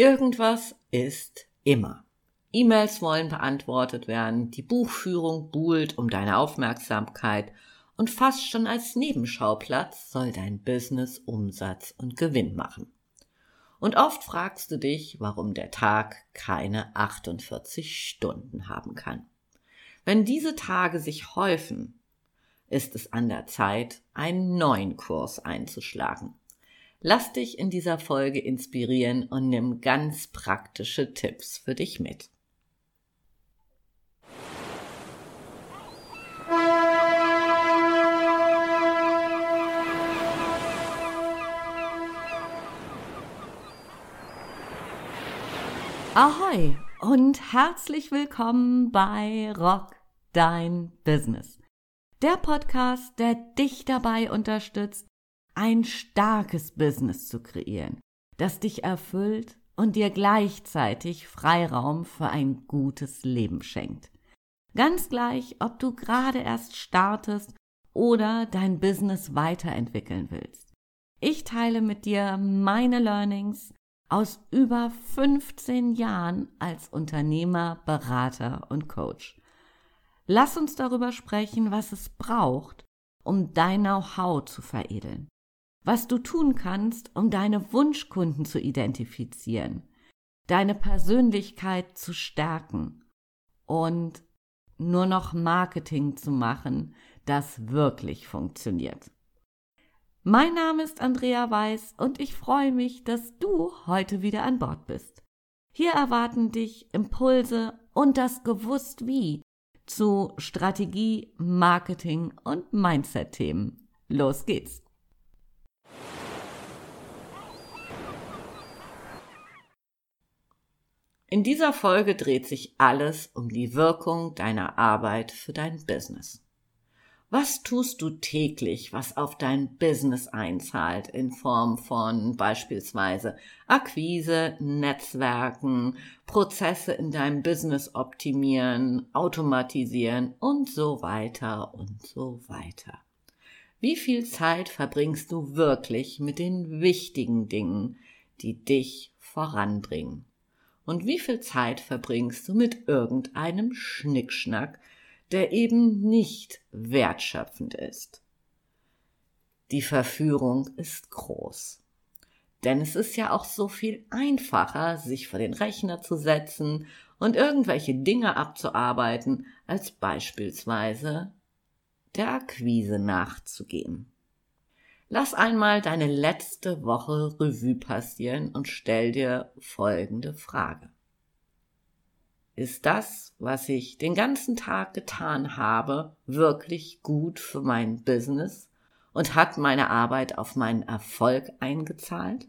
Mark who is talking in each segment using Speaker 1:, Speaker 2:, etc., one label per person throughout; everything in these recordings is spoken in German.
Speaker 1: Irgendwas ist immer. E-Mails wollen beantwortet werden, die Buchführung buhlt um deine Aufmerksamkeit und fast schon als Nebenschauplatz soll dein Business Umsatz und Gewinn machen. Und oft fragst du dich, warum der Tag keine 48 Stunden haben kann. Wenn diese Tage sich häufen, ist es an der Zeit, einen neuen Kurs einzuschlagen. Lass dich in dieser Folge inspirieren und nimm ganz praktische Tipps für dich mit. Ahoi und herzlich willkommen bei Rock Dein Business. Der Podcast, der dich dabei unterstützt, ein starkes Business zu kreieren, das dich erfüllt und dir gleichzeitig Freiraum für ein gutes Leben schenkt. Ganz gleich, ob du gerade erst startest oder dein Business weiterentwickeln willst. Ich teile mit dir meine Learnings aus über 15 Jahren als Unternehmer, Berater und Coach. Lass uns darüber sprechen, was es braucht, um dein Know-how zu veredeln was du tun kannst, um deine Wunschkunden zu identifizieren, deine Persönlichkeit zu stärken und nur noch Marketing zu machen, das wirklich funktioniert. Mein Name ist Andrea Weiß und ich freue mich, dass du heute wieder an Bord bist. Hier erwarten dich Impulse und das Gewusst wie zu Strategie, Marketing und Mindset-Themen. Los geht's! In dieser Folge dreht sich alles um die Wirkung deiner Arbeit für dein Business. Was tust du täglich, was auf dein Business einzahlt in Form von beispielsweise Akquise, Netzwerken, Prozesse in deinem Business optimieren, automatisieren und so weiter und so weiter. Wie viel Zeit verbringst du wirklich mit den wichtigen Dingen, die dich voranbringen? Und wie viel Zeit verbringst du mit irgendeinem Schnickschnack, der eben nicht wertschöpfend ist? Die Verführung ist groß. Denn es ist ja auch so viel einfacher, sich vor den Rechner zu setzen und irgendwelche Dinge abzuarbeiten, als beispielsweise der Akquise nachzugehen. Lass einmal deine letzte Woche Revue passieren und stell dir folgende Frage. Ist das, was ich den ganzen Tag getan habe, wirklich gut für mein Business und hat meine Arbeit auf meinen Erfolg eingezahlt?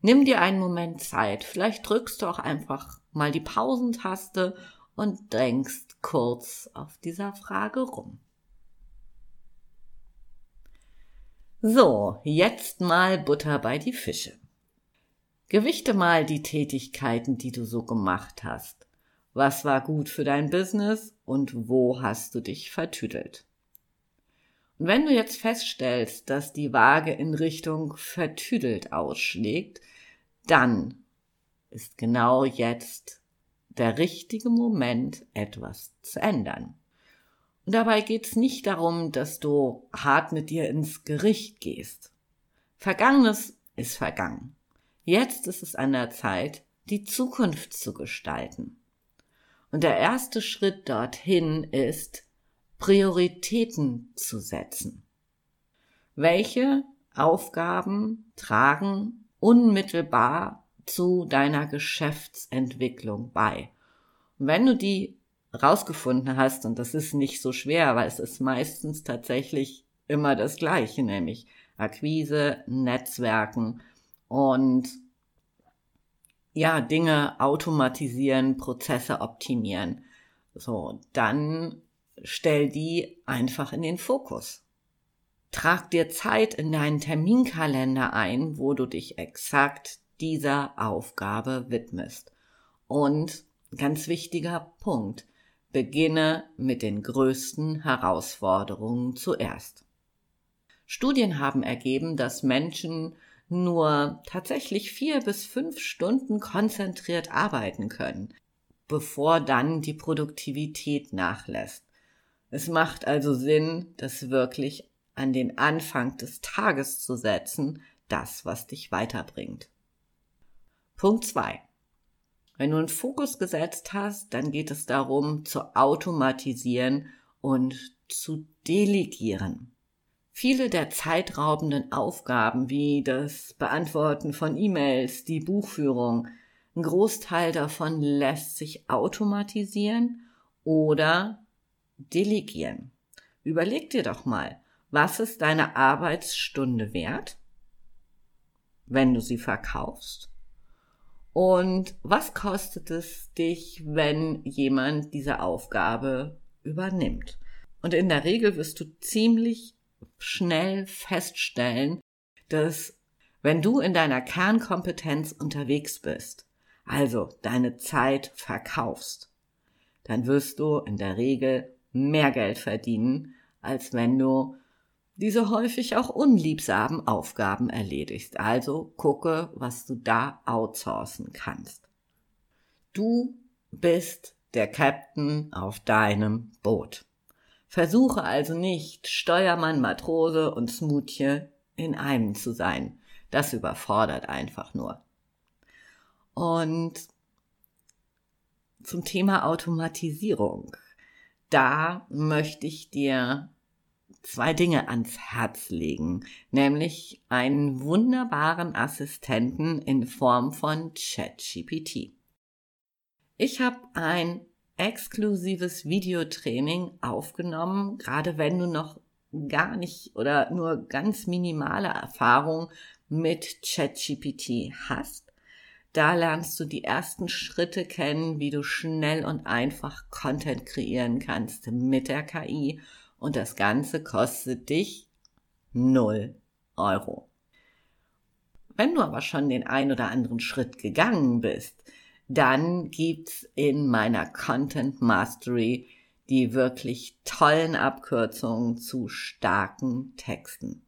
Speaker 1: Nimm dir einen Moment Zeit, vielleicht drückst du auch einfach mal die Pausentaste und denkst kurz auf dieser Frage rum. So, jetzt mal Butter bei die Fische. Gewichte mal die Tätigkeiten, die du so gemacht hast. Was war gut für dein Business und wo hast du dich vertüdelt? Und wenn du jetzt feststellst, dass die Waage in Richtung vertüdelt ausschlägt, dann ist genau jetzt der richtige Moment, etwas zu ändern. Dabei geht's nicht darum, dass du hart mit dir ins Gericht gehst. Vergangenes ist vergangen. Jetzt ist es an der Zeit, die Zukunft zu gestalten. Und der erste Schritt dorthin ist, Prioritäten zu setzen. Welche Aufgaben tragen unmittelbar zu deiner Geschäftsentwicklung bei? Und wenn du die rausgefunden hast, und das ist nicht so schwer, weil es ist meistens tatsächlich immer das Gleiche, nämlich Akquise, Netzwerken und ja, Dinge automatisieren, Prozesse optimieren. So, dann stell die einfach in den Fokus. Trag dir Zeit in deinen Terminkalender ein, wo du dich exakt dieser Aufgabe widmest. Und ganz wichtiger Punkt, Beginne mit den größten Herausforderungen zuerst. Studien haben ergeben, dass Menschen nur tatsächlich vier bis fünf Stunden konzentriert arbeiten können, bevor dann die Produktivität nachlässt. Es macht also Sinn, das wirklich an den Anfang des Tages zu setzen, das, was dich weiterbringt. Punkt zwei: Wenn du einen Fokus gesetzt hast, dann geht es darum, zu automatisieren und zu delegieren. Viele der zeitraubenden Aufgaben wie das Beantworten von E-Mails, die Buchführung, ein Großteil davon lässt sich automatisieren oder delegieren. Überleg dir doch mal, was ist deine Arbeitsstunde wert, wenn du sie verkaufst? Und was kostet es dich, wenn jemand diese Aufgabe übernimmt? Und in der Regel wirst du ziemlich schnell feststellen, dass wenn du in deiner Kernkompetenz unterwegs bist, also deine Zeit verkaufst, dann wirst du in der Regel mehr Geld verdienen, als wenn du diese häufig auch unliebsamen Aufgaben erledigst. Also gucke, was du da outsourcen kannst. Du bist der Captain auf deinem Boot. Versuche also nicht, Steuermann, Matrose und Smoothie in einem zu sein. Das überfordert einfach nur. Und zum Thema Automatisierung. Da möchte ich dir zwei Dinge ans Herz legen, nämlich einen wunderbaren Assistenten in Form von ChatGPT. Ich habe ein exklusives Videotraining aufgenommen, gerade wenn du noch gar nicht oder nur ganz minimale Erfahrung mit ChatGPT hast. Da lernst du die ersten Schritte kennen, wie du schnell und einfach Content kreieren kannst mit der KI und das Ganze kostet dich 0 Euro. Wenn du aber schon den ein oder anderen Schritt gegangen bist, dann gibt's in meiner Content Mastery die wirklich tollen Abkürzungen zu starken Texten.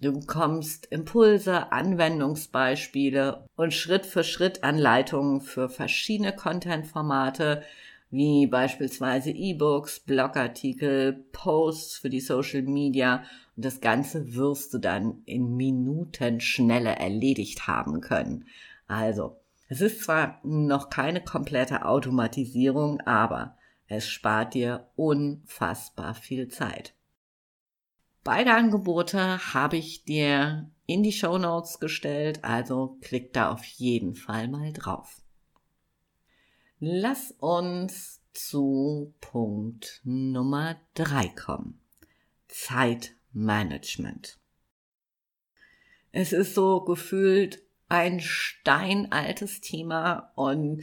Speaker 1: Du bekommst Impulse, Anwendungsbeispiele und Schritt für Schritt Anleitungen für verschiedene Content-Formate, wie beispielsweise E-Books, Blogartikel, Posts für die Social Media und das Ganze wirst du dann in Minuten schneller erledigt haben können. Also, es ist zwar noch keine komplette Automatisierung, aber es spart dir unfassbar viel Zeit. Beide Angebote habe ich dir in die Show Notes gestellt, also klick da auf jeden Fall mal drauf. Lass uns zu Punkt Nummer drei kommen. Zeitmanagement. Es ist so gefühlt ein steinaltes Thema und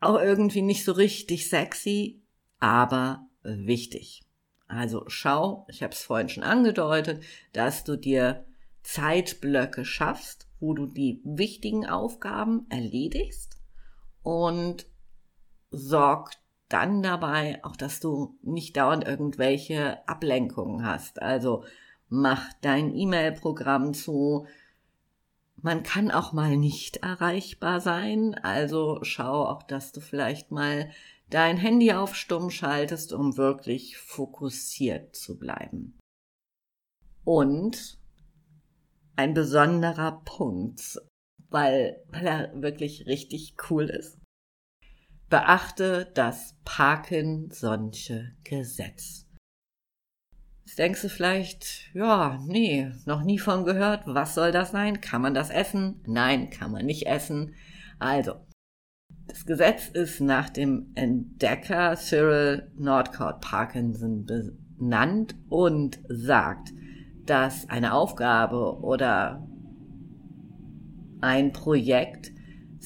Speaker 1: auch irgendwie nicht so richtig sexy, aber wichtig. Also schau, ich habe es vorhin schon angedeutet, dass du dir Zeitblöcke schaffst, wo du die wichtigen Aufgaben erledigst und sorg dann dabei auch, dass du nicht dauernd irgendwelche Ablenkungen hast. Also mach dein E-Mail-Programm zu, man kann auch mal nicht erreichbar sein, also schau auch, dass du vielleicht mal dein Handy auf Stumm schaltest, um wirklich fokussiert zu bleiben. Und ein besonderer Punkt, weil, weil er wirklich richtig cool ist. Beachte das Parkinson'sche Gesetz. Jetzt denkst du vielleicht, ja, nee, noch nie von gehört. Was soll das sein? Kann man das essen? Nein, kann man nicht essen. Also, das Gesetz ist nach dem Entdecker Cyril Nordcourt Parkinson benannt und sagt, dass eine Aufgabe oder ein Projekt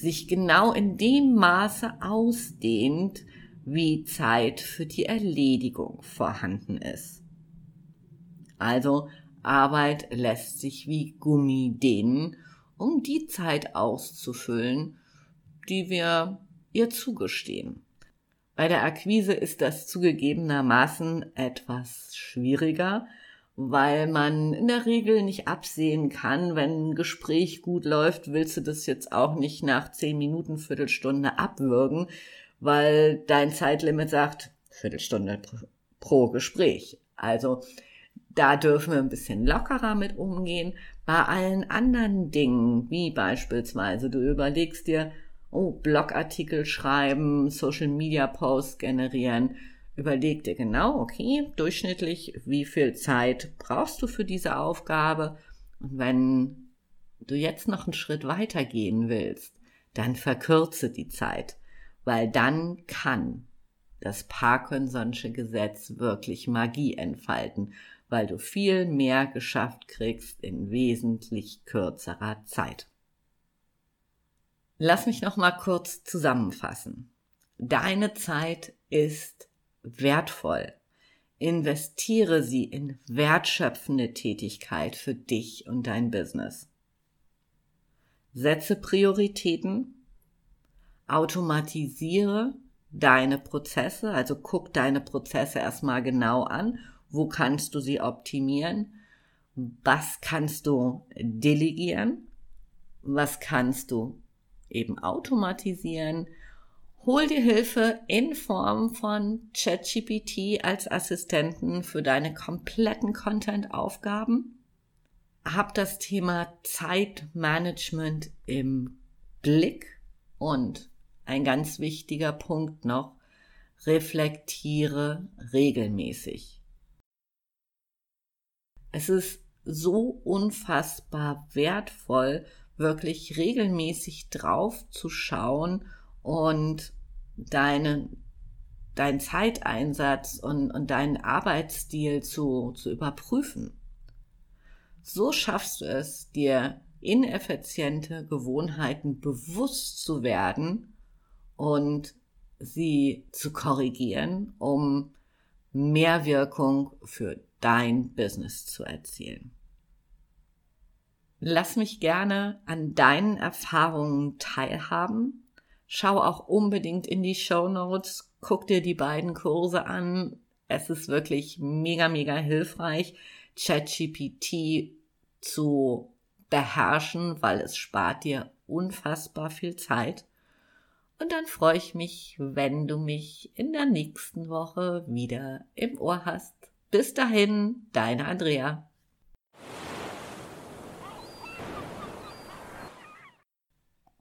Speaker 1: sich genau in dem Maße ausdehnt, wie Zeit für die Erledigung vorhanden ist. Also Arbeit lässt sich wie Gummi dehnen, um die Zeit auszufüllen, die wir ihr zugestehen. Bei der Akquise ist das zugegebenermaßen etwas schwieriger, weil man in der Regel nicht absehen kann, wenn ein Gespräch gut läuft, willst du das jetzt auch nicht nach zehn Minuten, Viertelstunde abwürgen, weil dein Zeitlimit sagt Viertelstunde pro Gespräch. Also da dürfen wir ein bisschen lockerer mit umgehen. Bei allen anderen Dingen, wie beispielsweise du überlegst dir, oh, Blogartikel schreiben, Social Media Posts generieren, Überleg dir genau, okay, durchschnittlich, wie viel Zeit brauchst du für diese Aufgabe? Und wenn du jetzt noch einen Schritt weiter gehen willst, dann verkürze die Zeit, weil dann kann das Parkinson'sche Gesetz wirklich Magie entfalten, weil du viel mehr geschafft kriegst in wesentlich kürzerer Zeit. Lass mich noch mal kurz zusammenfassen. Deine Zeit ist wertvoll. Investiere sie in wertschöpfende Tätigkeit für dich und dein Business. Setze Prioritäten, automatisiere deine Prozesse, also guck deine Prozesse erstmal genau an, wo kannst du sie optimieren, was kannst du delegieren, was kannst du eben automatisieren Hol dir Hilfe in Form von ChatGPT als Assistenten für deine kompletten Content-Aufgaben. Hab das Thema Zeitmanagement im Blick und ein ganz wichtiger Punkt noch, reflektiere regelmäßig. Es ist so unfassbar wertvoll, wirklich regelmäßig drauf zu schauen und deinen dein Zeiteinsatz und, und deinen Arbeitsstil zu, zu überprüfen. So schaffst du es, dir ineffiziente Gewohnheiten bewusst zu werden und sie zu korrigieren, um mehr Wirkung für dein Business zu erzielen. Lass mich gerne an deinen Erfahrungen teilhaben Schau auch unbedingt in die Show Notes, guck dir die beiden Kurse an. Es ist wirklich mega, mega hilfreich, ChatGPT zu beherrschen, weil es spart dir unfassbar viel Zeit. Und dann freue ich mich, wenn du mich in der nächsten Woche wieder im Ohr hast. Bis dahin, deine Andrea.